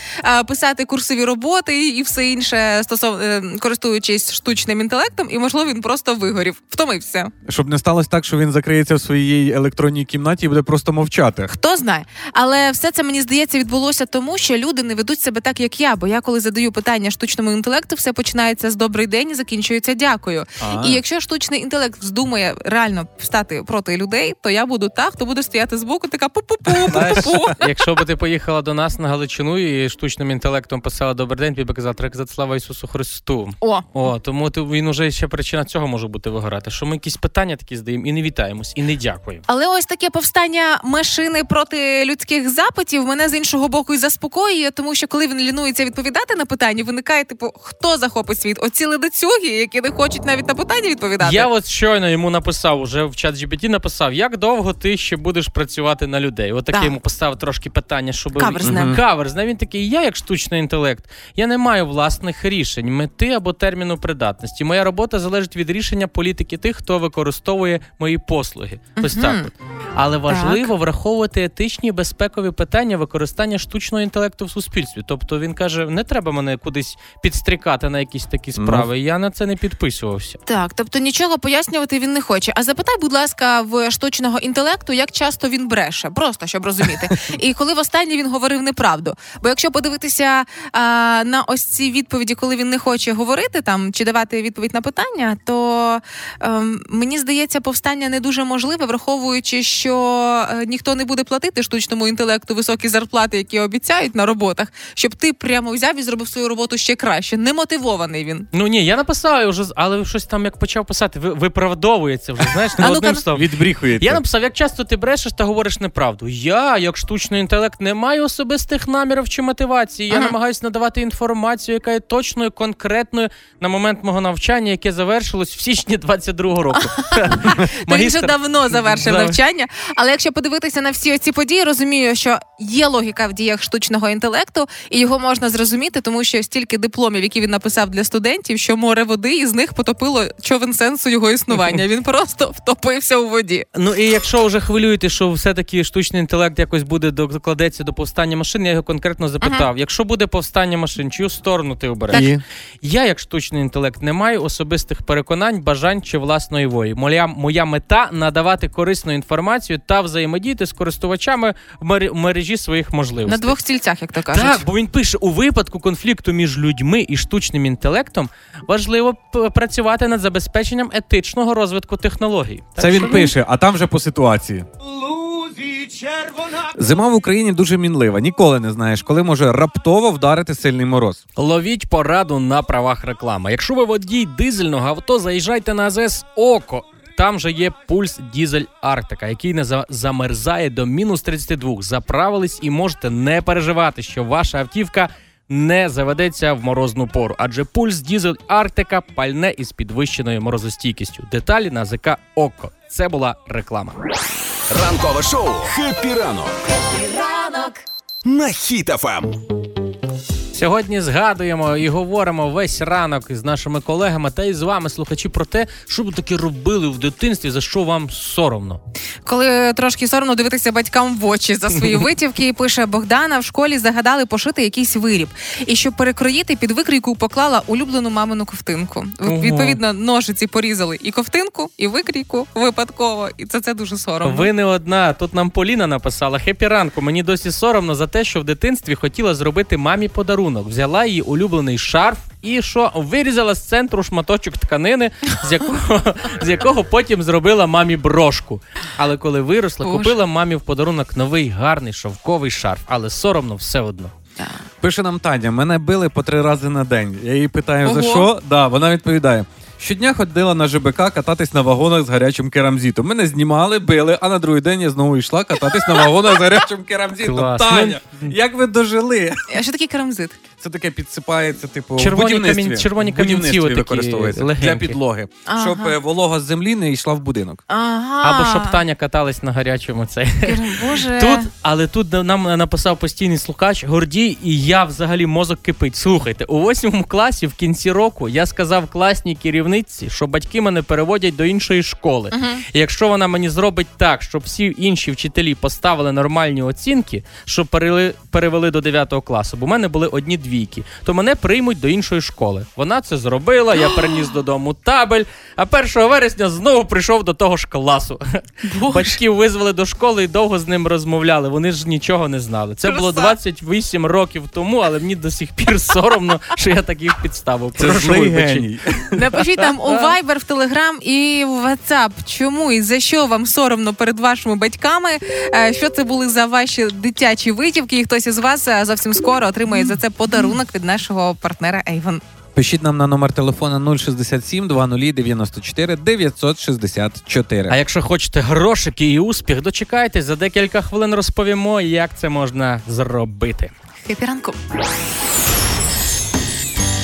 писати курсові роботи і все інше стосовно е, користуючись штучним інтелектом, і можливо він просто вигорів, втомився. Щоб не сталося так, що він закриється в своїй електронній кімнаті і буде просто мовчати. Хто знає, але все це мені здається відбулося тому, що люди не ведуть себе так, як я. Бо я коли задаю питання штучному інтелекту, все починається з добрий день і закінчується дякую. А. І якщо штучний інтелект вздумає реально стати проти людей, то я буду та, хто буде стояти збоку, така пу-пу-пу, пу-пу-пу. якщо би ти поїхала до нас на Галичину і штучним інтелектом писала добрий день, тобі казав, треба казати слава Ісусу Христу. О, О, тому ти, він уже ще причина цього може бути вигорати. Що ми якісь питання такі здаємо і не вітаємось, і не дякуємо. Але ось таке повстання машини проти людських запитів мене з іншого боку і заспокоює, тому що коли він лінується відповідати на питання, виникає типу, хто захопить світ? Оці ледацюги, які не хочуть навіть на питання відповідати. Я от щойно йому написав, уже в чат GPT написав, як довго ти ще будеш працювати на людей. От таке Так. йому поставив трошки питання, щоб Каверзне. Мгм. Каверзне. Він такий, я як штучний інтелект, я не маю власних рішень, мети або терміну придатності. Моя робота залежить від рішення політики тих, хто використовує мої послуги. Ось так. От. Але важливо враховувати етичні і безпекові питання використання штучного інтелекту в суспільстві. Тобто він каже: не треба мене кудись підстрікати на якісь такі справи. Я на це не підписувався. Так, тобто нічого пояснювати він не хоче. А запитай, будь ласка, в штучного інтелекту, як часто він бреше, просто щоб розуміти. І коли востаннє він говорив неправду. Бо якщо подивитися а, на ось ці відповіді, коли він не хоче говорити там чи давати відповідь на питання, то ем, мені здається, повстання не дуже можливе, враховуючи, що е, ніхто не буде платити штучному інтелекту високі зарплати, які обіцяють на роботах, щоб ти прямо взяв і зробив свою роботу ще краще. Немотивований він. Ну ні, я написав вже, але щось там як почав писати, виправдовується вже. Знаєш, не А одним ну. словом. Відбріхується. Я написав, як часто ти брешеш та говориш неправду. Я, як штучний інтелект, не маю особистих намірів чи мотивації. Я Ага. намагаюся надавати інформацію, яка є точною, конкретною на момент мого навчання, яке завершилось в січні 22-го року. То він вже давно завершив навчання. Але якщо подивитися на всі ці події, розумію, що є логіка в діях штучного інтелекту, і його можна зрозуміти, тому що стільки дипломів, які він написав для студентів, що море води із них потопило човен сенсу його існування. Він просто втопився у воді. Ну і якщо вже хвилюєте, що все-таки штучний інтелект якось буде докладеться до повстання машин, я його конкретно запитав: якщо буде повстання машин, чию сторону ти обереш? І? Я, як штучний інтелект, не маю особистих переконань, бажань чи власної волі. Моя, моя мета надавати корисну інформацію та взаємодіяти з користувачами в мережі своїх можливостей. На двох стільцях, як то кажуть. Так, бо він пише: у випадку конфлікту між людьми і штучним інтелектом важливо працювати над забезпеченням етичного розвитку технологій. Так Це що він пише, а там вже по ситуації. Зима в Україні дуже мінлива. Ніколи не знаєш, коли може раптово вдарити сильний мороз. Ловіть пораду на правах реклами. Якщо ви водій дизельного авто, заїжджайте на АЗС ОККО. Там же є Pulls Diesel Арктика, який не замерзає до мінус 32. Заправились і можете не переживати, що ваша автівка не заведеться в морозну пору, адже Pulls Diesel Арктика пальне із підвищеною морозостійкістю. Деталі на АЗК ОККО. Це була реклама. Ранкове шоу «Хеппі ранок» Ранок. на Ем. Сьогодні згадуємо і говоримо весь ранок із нашими колегами та й з вами, слухачі, про те, що ви таки робили в дитинстві, за що вам соромно. Коли трошки соромно дивитися батькам в очі за свої витівки, пише Богдана, в школі загадали пошити якийсь виріб. І щоб перекроїти під викрійку, поклала улюблену мамину ковтинку. Ого. Відповідно, ножиці порізали і ковтинку, і викрійку випадково. І це це дуже соромно. Ви не одна. Тут нам Поліна написала хепі ранку. Мені досі соромно за те, що в дитинстві хотіла зробити мамі подарунок. Взяла її улюблений шарф. І що вирізала з центру шматочок тканини, з якого з якого потім зробила мамі брошку. Але коли виросла, Боже. купила мамі в подарунок новий гарний шовковий шарф, але соромно все одно. Пише нам Таня, мене били по три рази на день. Я її питаю, за що? Да, вона відповідає. Щодня ходила на ЖБК кататись на вагонах з гарячим керамзитом. Мене знімали, били, а на другий день я знову йшла кататись на вагонах з гарячим керамзитом. Клас. Таня, як ви дожили? А що таке керамзит? Це таке підсипається, типу, Червоні в будівництві. камінь- червоні В будівництві камінці отакі використовується для легенькі. підлоги, Ага. щоб е, волога з землі не йшла в будинок. Ага. Або щоб Таня каталась на гарячому цей. Боже. Тут, але тут нам написав постійний слухач Гордій, і я взагалі мозок кипить. Слухайте, у восьмому класі в кінці року я сказав класній керівниці, що батьки мене переводять до іншої школи. І якщо вона мені зробить так, щоб всі інші вчителі поставили нормальні оцінки, щоб перели, перевели до 9 класу, бо в мене були одні двійки, то мене приймуть до іншої школи. Вона це зробила, я приніс додому табель, а 1 вересня знову прийшов до того ж класу. Батьків визвали до школи і довго з ним розмовляли. Вони ж нічого не знали. Це було 28 років тому, але мені до сих пір соромно, що я таких підставив. Це Прошу вибачення. Напишіть там у Viber, в Telegram і в WhatsApp, чому і за що вам соромно перед вашими батьками. Е, Що це були за ваші дитячі витівки? І хтось із вас е, зовсім скоро отримає за це подарунок від нашого партнера Avon. Пишіть нам на номер телефона 067 20 94 964. А якщо хочете грошики і успіх, дочекайтесь, за декілька хвилин розповімо, як це можна зробити. Хепі ранку.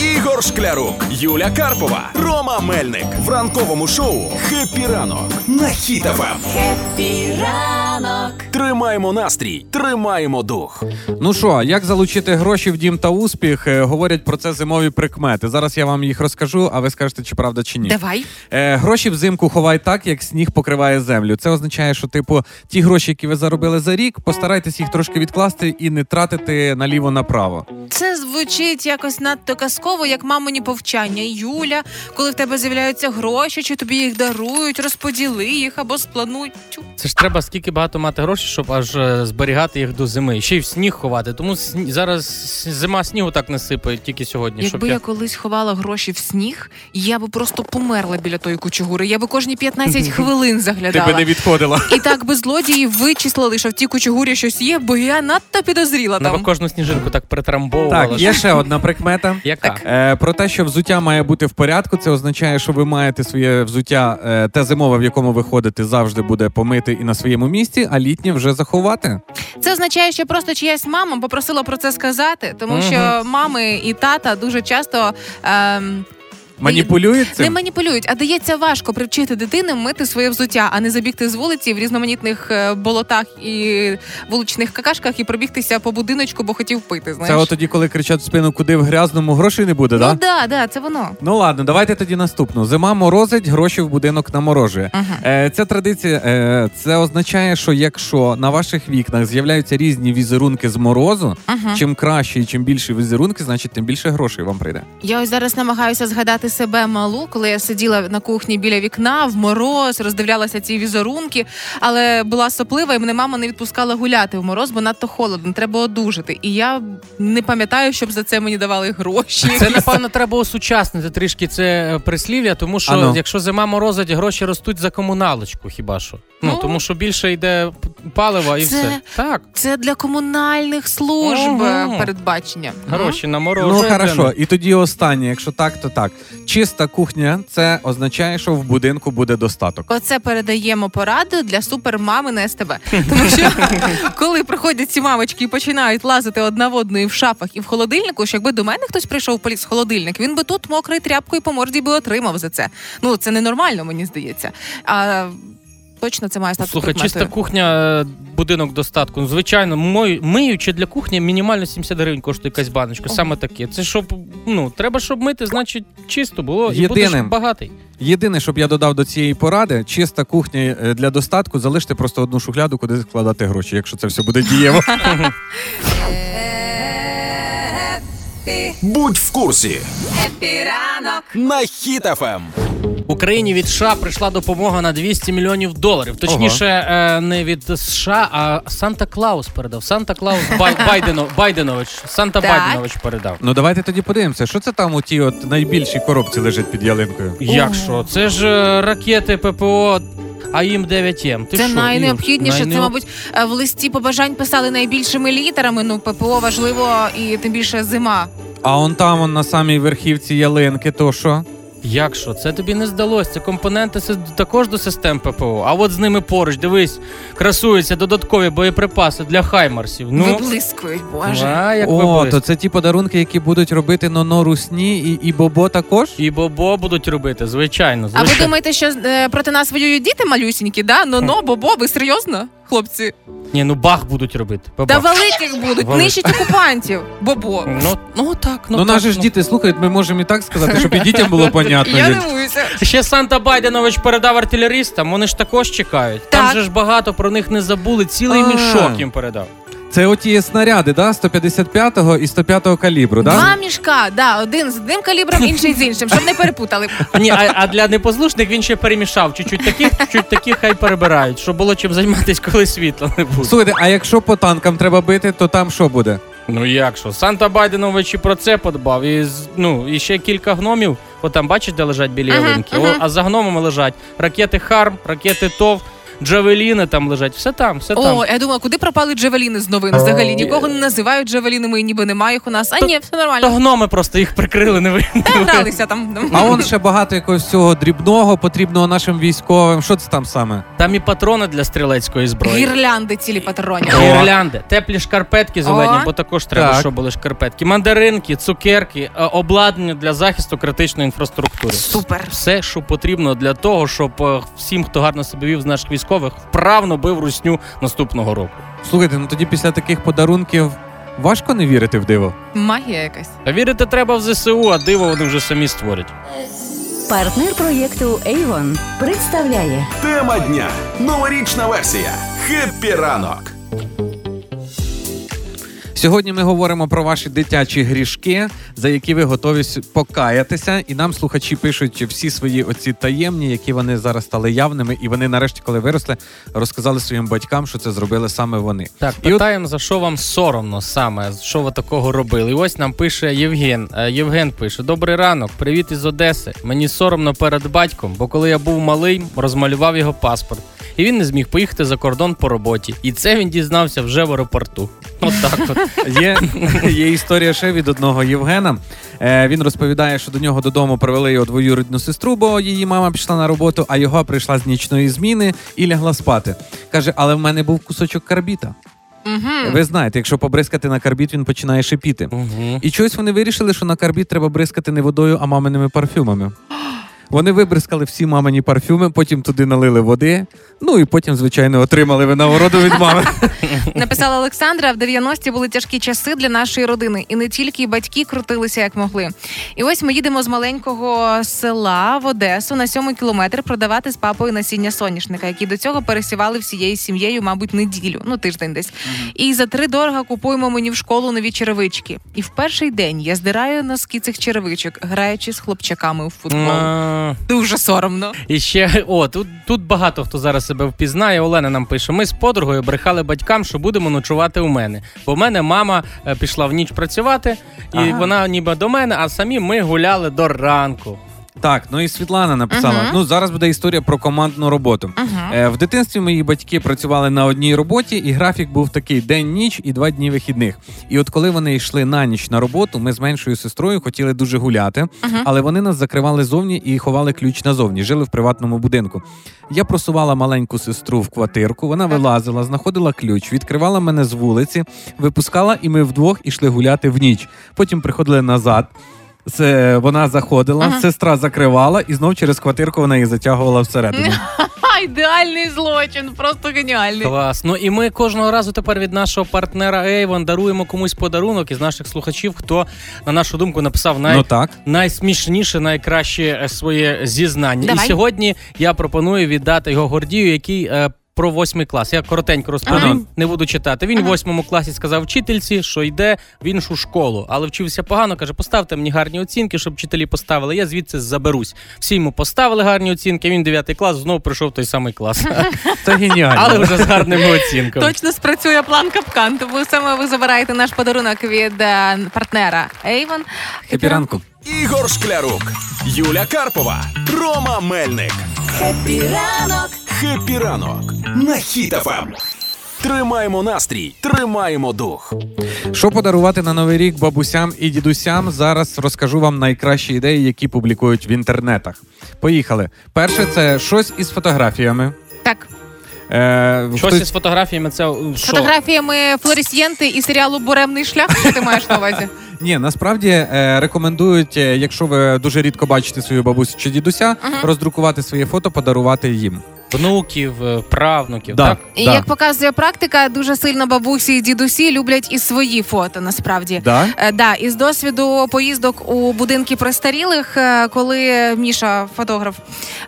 Ігор Шклярук, Юля Карпова, Рома Мельник в ранковому шоу «Happy ранок» на Ем. Хіт-ФМ. Тримаємо настрій, тримаємо дух. Ну що, як залучити гроші в дім та успіх? Е, Говорять про це зимові прикмети. Зараз я вам їх розкажу, а ви скажете, чи правда, чи ні. Давай. Е, гроші взимку ховай так, як сніг покриває землю. Це означає, що, типу, ті гроші, які ви заробили за рік, постарайтесь їх трошки відкласти і не тратити наліво-направо. Це звучить якось надто казково, як мамині повчання. Юля, коли в тебе з'являються гроші, чи тобі їх дарують, розподіли їх або сплануй. Це ж треба скільки багато мати грошей, щоб аж е, зберігати їх до зими. Ще й в сніг ховати. Тому сні- зараз зима снігу так не сипає, тільки сьогодні. щоб я... я колись ховала гроші в сніг, я би просто померла біля тої кучугури. Я би кожні 15 хвилин Ти заглядала. би не відходила. І так би злодії вичислили, що в тій кучугурі щось є, бо я надто підозріла там. кожну сніжинку так притрамбовувала. Так, є ще одна прикмета. Яка? Е, про те, що взуття має бути в порядку, це означає, що ви маєте своє взуття, е, те зимове, в якому ви ходите, завжди буде помити і на своєму місці, а літнє вже заховати. Це означає, що просто чиясь мама попросила про це сказати, тому угу. що мами і тата дуже часто. Ем, Маніпулюють Не маніпулюють, а дається важко привчити дитини мити своє взуття, а не забігти з вулиці в різноманітних е, болотах і вуличних какашках і пробігтися по будиночку, бо хотів пити. Знаєш, Це от тоді, коли кричать в спину, куди в грязному грошей не буде, ну да? да, да, це воно. Ну ладно, давайте тоді наступну. Зима морозить, гроші в будинок наморожує. Ага. Е, ця традиція е, це означає, що якщо на ваших вікнах з'являються різні візерунки з морозу, Ага. чим краще і чим більше візерунки, значить тим більше грошей вам прийде. Я ось зараз намагаюся згадати себе малу, коли я сиділа на кухні біля вікна в мороз, роздивлялася ці візерунки, але була соплива, і мене мама не відпускала гуляти в мороз, бо надто холодно, треба одужати. І я не пам'ятаю, щоб за це мені давали гроші. Це напевно треба осучаснити трішки це е, прислів'я, тому що Ано. якщо зима морозить, гроші ростуть за комуналочку, хіба що. Ну, Ну. тому що більше йде палива і Це- все. Так, Це для комунальних служб е, передбачення. гроші на Ну морожене. хорошо, і тоді останнє, якщо так, то так. Чиста кухня це означає, що в будинку буде достаток. Оце передаємо пораду для супермами на СТБ. Тому що коли приходять ці мамочки і починають лазити одна в одну і в шафах, і в холодильнику, що якби до мене хтось прийшов поліз в холодильник, він би тут мокрою тряпкою по морді би отримав за це. Ну це ненормально, мені здається. А точно це має стати Слухай, прикметою. чиста кухня, е, будинок достатку. Ну, Звичайно, мою, миючи для кухні мінімально 70 гривень коштує якась баночка. Саме таке. Це щоб ну треба, щоб мити, значить чисто було і Єдиним. будеш багатий. Єдине, щоб я додав до цієї поради, чиста кухня е, для достатку, залиште просто одну шухляду, куди складати гроші, якщо це все буде дієво. Будь в курсі. На Ем. Україні від США прийшла допомога на 200 мільйонів доларів. Точніше, е, не від США, а Санта Клаус передав. Санта Клаус Бай, Байдено, Байденович. Санта Так. Байденович передав. Ну давайте тоді подивимося, що це там у тій от найбільшій коробці лежить під ялинкою. Як що? Це ж е, ракети ППО AIM 9M. Ти це що, найнеобхідніше. Ір? Це, мабуть, е, в листі побажань писали найбільшими літерами. Ну, ППО важливо і тим більше зима. А он там, он на самій верхівці ялинки, то що? Як що? Це тобі не здалося. Це компоненти також до систем ППО. А от з ними поруч, дивись, красуються додаткові боєприпаси для хаймарсів. Ну, Виблискують, боже. а, як О, виблиск. то це ті подарунки, які будуть робити Ноно Русні і, і Бобо також? І бобо будуть робити, звичайно. А ви думаєте, що е, проти нас воюють діти малюсінькі, да? Ну, бобо, ви серйозно, хлопці? Ні, ну бах будуть робити. Та Бабах. великих будуть, Вали- нищить окупантів. Бобо. Ну, ну так, ну, Ну, так, наші ж діти слухають, ми можемо і так сказати, щоб і дітям було понятно. Я Юль. дивуюся. Ще Санта Байденович передав артилерістам, вони ж також чекають. Там Так. же ж багато про них не забули, цілий А. мішок їм передав. Це оті снаряди, да? 155-го і 105-го калібру, да? Два мішка, да, один з одним калібром, інший з іншим, щоб не перепутали. Ні, а, а для непослушних він ще перемішав. Чуть-чуть таких, чуть таких хай перебирають, щоб було чим займатися, коли світла не буде. Слухайте, а якщо по танкам треба бити, то там що буде? Ну як що? Санта Байденович і про це подбав. І, з- ну, і ще кілька гномів. От там бачиш, де лежать Ага, ялинки. ага. О, а за гномами лежать ракети Харм, ракети ТОВ, Джавеліни там лежать. Все там, все там. О, я думала, куди пропали джавеліни з новин взагалі? Нікого не називають джавелінами, і ніби немає їх у нас. А То- ні, все То нормально. гноми просто їх прикрили, не. Та гралися там. А он ще багато якогось всього дрібного потрібного нашим військовим. Що це там саме? Там і патрони для стрілецької зброї. Гірлянди цілі патронів. Гірлянди, теплі шкарпетки зелені, О. бо також треба, Так. щоб були шкарпетки. Мандаринки, цукерки, е, обладнання для захисту критичної інфраструктури. Супер. Все, що потрібно для того, щоб е, всім, хто гарно себе вів з наших військових, вправно бив русню наступного року. Слухайте, ну тоді після таких подарунків важко не вірити в диво. Магія якась. А вірити треба в ЗСУ, а диво вони вже самі створять. Партнер проєкту Avon представляє Тема дня. Новорічна версія. Хеппі ранок. Сьогодні ми говоримо про ваші дитячі грішки, за які ви готові покаятися. І нам слухачі пишуть всі свої оці таємні, які вони зараз стали явними, і вони, нарешті, коли виросли, розказали своїм батькам, що це зробили саме вони. Так, І от- за що вам соромно саме, що ви такого робили. І ось нам пише Євген. Е, Євген пише: Добрий ранок, привіт із Одеси. Мені соромно перед батьком, бо коли я був малий, розмалював його паспорт. І він не зміг поїхати за кордон по роботі. І це він дізнався вже в аеропорту. От так от. Є, є історія ще від одного Євгена. Е, він розповідає, що до нього додому привели його двоюрідну сестру, бо її мама пішла на роботу, а його прийшла з нічної зміни і лягла спати. Каже, але в мене був кусочок карбіта. Угу. Ви знаєте, якщо побризкати на карбіт, він починає шипіти. Угу. І чогось вони вирішили, що на карбіт треба бризкати не водою, а маминими парфюмами. Вони вибризкали всі мамині парфюми, потім туди налили води. Ну і потім, звичайно, отримали винагороду від мами. Написала Олександра, в 90-ті були тяжкі часи для нашої родини, і не тільки батьки крутилися як могли. І ось ми їдемо з маленького села в Одесу на сьомий кілометр продавати з папою насіння соняшника, які до цього пересівали всією сім'єю, мабуть, неділю, ну тиждень десь. І за три дорога купуємо мені в школу нові черевички. І в перший день я здираю носки цих черевичок, граючи з хлопчаками у футбол. Дуже соромно. І ще о, тут, тут багато хто зараз себе впізнає. Олена нам пише: ми з подругою брехали батькам, що будемо ночувати у мене. Бо в мене мама е, пішла в ніч працювати, і Ага. вона ніби до мене, а самі ми гуляли до ранку. Так, ну і Світлана написала: Мгм. ну зараз буде історія про командну роботу. Ага. Е, в дитинстві мої батьки працювали на одній роботі, і графік був такий день-ніч і два дні вихідних. І от коли вони йшли на ніч на роботу, ми з меншою сестрою хотіли дуже гуляти, але вони нас закривали зовні і ховали ключ назовні, жили в приватному будинку. Я просувала маленьку сестру в квартирку, вона вилазила, знаходила ключ, відкривала мене з вулиці, випускала, і ми вдвох ішли гуляти в ніч. Потім приходили назад. Це вона заходила, Ага. сестра закривала, і знов через квартирку вона її затягувала всередину. Ідеальний злочин, просто геніальний. Клас. Ну і ми кожного разу тепер від нашого партнера Avon даруємо комусь подарунок із наших слухачів, хто на нашу думку написав най... Ну так. найсмішніше, найкраще е, своє зізнання. Давай. І сьогодні я пропоную віддати його Гордію, який. Про восьмий клас. Я коротенько розповім, Ага. не буду читати. Він в Ага. восьмому класі сказав вчительці, що йде в іншу школу, але вчився погано. каже: поставте мені гарні оцінки, щоб вчителі поставили. Я звідси заберусь. Всі йому поставили гарні оцінки. Він дев'ятий клас знову прийшов в той самий клас, Це геніально. але вже з гарними оцінками. Точно спрацює план капкан, тому саме ви забираєте наш подарунок від е, партнера Avon. Happy ранку. Ігор Шклярук, Юля Карпова, Рома Мельник. Happy ранок! Happy ранок на Хіт-ФМ. Тримаємо настрій, тримаємо дух. Що подарувати на новий рік бабусям і дідусям? Зараз розкажу вам найкращі ідеї, які публікують в інтернетах. Поїхали. Перше, це щось із фотографіями. Так, Е, Щось хтось- із фотографіями це що? фотографіями флорісьєнти і серіалу Буремний шлях. Що ти маєш на увазі? Ні, насправді е, рекомендують, е, якщо ви дуже рідко бачите свою бабусю чи дідуся, роздрукувати своє фото, подарувати їм. Внуків, е, правнуків, Да. так? І Да. як показує практика, дуже сильно бабусі і дідусі люблять і свої фото. Насправді, Да? Е, да, із досвіду поїздок у будинки престарілих, е, коли Міша, фотограф,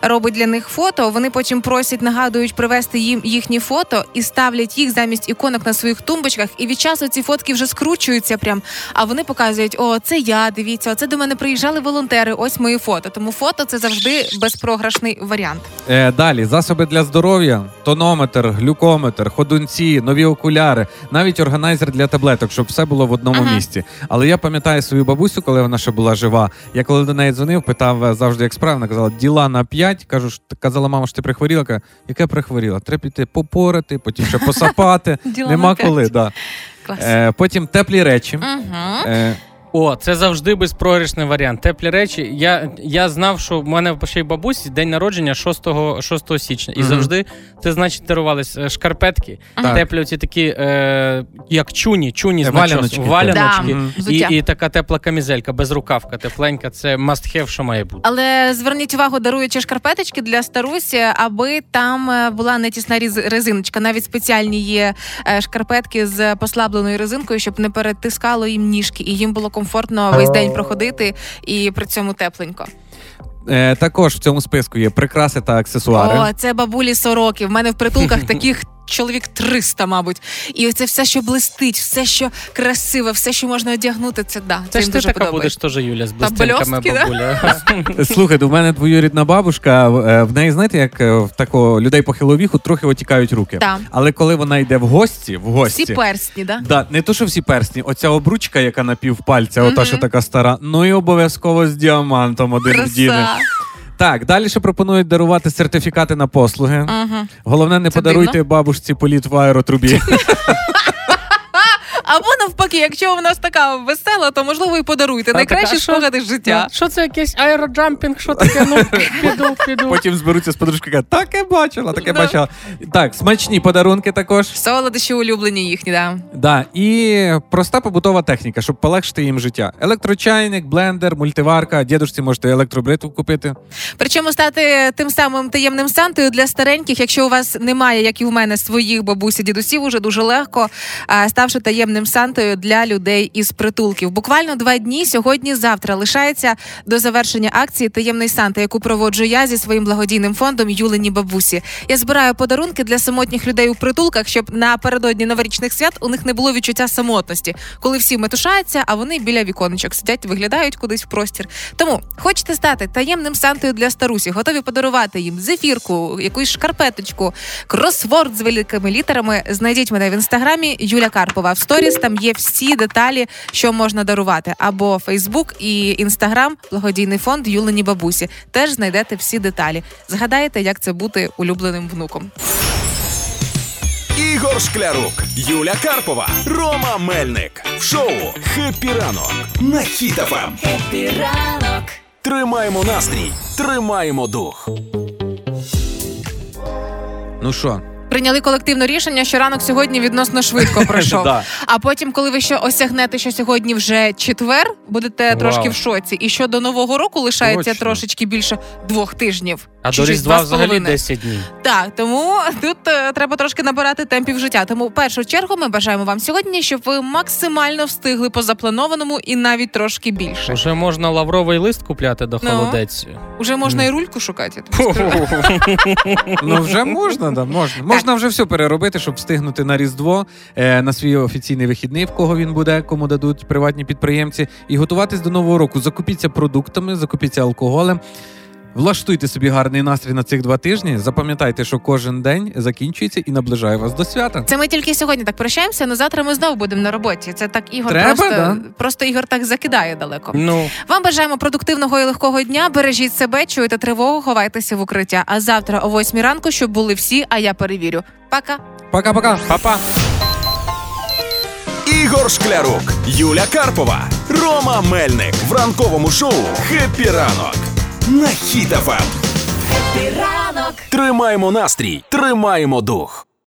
робить для них фото, вони потім просять, нагадують привезти їм їхні фото і ставлять їх замість іконок на своїх тумбочках. І від часу ці фотки вже скручуються прям. А вони показують: о, це я, дивіться, оце до мене приїжджали волонтери. Ось мої фото. Тому фото це завжди безпрограшний варіант. Е, далі засоби для здоров'я, тонометр, глюкометр, ходунці, нові окуляри, навіть органайзер для таблеток, щоб все було в одному Ага. місці. Але я пам'ятаю свою бабусю, коли вона ще була жива. Я коли до неї дзвонив, питав е, завжди, як справа, вона казала, діла на 5. Кажу, казала, мама, що ти прихворіла. Каже, яке прихворіла? Треба піти попорати, потім ще посапати. Діла Нема п'ять. коли. Да. Клас. Е, потім теплі речі. Угу. Е, О, це завжди безпрограшний варіант. Теплі речі. Я, я знав, що в мене ще й бабусі день народження 6, 6 січня. І Мгм. завжди це значить дарувались е, шкарпетки. Так. Теплі оці такі, е, як чуні, чуні значок, валяночки. валяночки. Да. І, і така тепла камізелька, безрукавка, тепленька. Це must have, що має бути. Але зверніть увагу, даруючи шкарпеточки для старусі, аби там е, була не тісна різ- резиночка. Навіть спеціальні є е, шкарпетки з послабленою резинкою, щоб не перетискало їм ніжки, і їм було комфортно весь день проходити і при цьому тепленько. е, також в цьому списку є прикраси та аксесуари. О, це бабулі сороки. В мене в притулках таких. Чоловік 300, мабуть, і це все, що блистить, все, що красиве, все, що можна одягнути, це да. Це ж ти дуже така подобається. будеш теж, Юля, з блистинками бабуля. Слухайте, у мене двоюрідна бабушка, е, в неї, знаєте, як е, в такого людей похилого віку трохи отікають руки. Так. Але коли вона йде в гості, в гості. Всі персні, да? Да, не то, що всі персні, оця обручка, яка на півпальця, ота, що така стара, ну і обов'язково з діамантом один вдіне. Так, далі ще пропонують дарувати сертифікати на послуги. Ага. Головне, не Це подаруйте дивно. бабушці політ в аеротрубі. Або навпаки, якщо у нас така весела, то можливо і подаруйте. Найкращі спогади з життя. Що це якийсь аероджампінг? Що таке? Ну, піду, піду. Потім зберуться з подружкою, кажуть, таке бачила, таке Да. бачила. Так, смачні подарунки також. Солодощі улюблені їхні, да. Да, і проста побутова техніка, щоб полегшити їм життя. Електрочайник, блендер, мультиварка, дідушці можете електробритву купити. Причому стати тим самим таємним сантою для стареньких, якщо у вас немає, як і в мене, своїх бабусі, дідусів, уже дуже легко, ставши таємним сантою для людей із притулків. Буквально два дні сьогодні-завтра лишається до завершення акції Таємний Санта, яку проводжу я зі своїм благодійним фондом Юлені Бабусі. Я збираю подарунки для самотніх людей у притулках, щоб напередодні новорічних свят у них не було відчуття самотності, коли всі метушаються, а вони біля віконечок сидять, виглядають кудись в простір. Тому хочете стати таємним сантою для старусі, готові подарувати їм зефірку, якусь шкарпеточку, кросворд з великими літерами. Знайдіть мене в інстаграмі Юля Карпова. В сторіс там є всі деталі, що можна дарувати. Або Фейсбук і Інстаграм, благодійний фонд Юлені Бабусі. Теж знайдете всі деталі. Згадаєте, як це бути улюбленим внуком. Ігор Шклярук, Юля Карпова, Рома Мельник. В шоу «Happy ранок» на Хіт-ФМ. ранок. Тримаємо настрій, тримаємо дух. Ну що, Прийняли колективне рішення, що ранок сьогодні відносно швидко пройшов. А потім, коли ви ще осягнете, що сьогодні вже четвер, будете трошки в шоці. І що до нового року лишається трошечки більше двох тижнів. А до Різдва два взагалі половиною. 10 днів. Так, тому тут е, треба трошки набирати темпів життя. Тому в першу чергу ми бажаємо вам сьогодні, щоб ви максимально встигли по запланованому і навіть трошки більше. Уже можна лавровий лист купляти до Ну. холодець. Уже можна і рульку шукати. я тобі скажу. Ну вже можна, да, можна. Можна вже все переробити, щоб встигнути на Різдво, е, на свій офіційний вихідний, в кого він буде, кому дадуть приватні підприємці, і готуватись до нового року. Закупіться продуктами, закупіться алкоголем. Влаштуйте собі гарний настрій на цих два тижні. Запам'ятайте, що кожен день закінчується і наближає вас до свята. Це ми тільки сьогодні так прощаємося, але завтра ми знову будемо на роботі. Це так Ігор Треба, просто, да. просто Ігор так закидає далеко. Ну, Вам бажаємо продуктивного і легкого дня. Бережіть себе, чуєте тривогу, ховайтеся в укриття. А завтра о 8 ранку, щоб були всі, а я перевірю. Пока. Пока-пока. па-па. Ігор Шклярук, Юля Карпова, Рома Мельник в ранковому шоу «Happy ранок» на Хіт-ФМ. Ранок. Тримаємо настрій, тримаємо дух.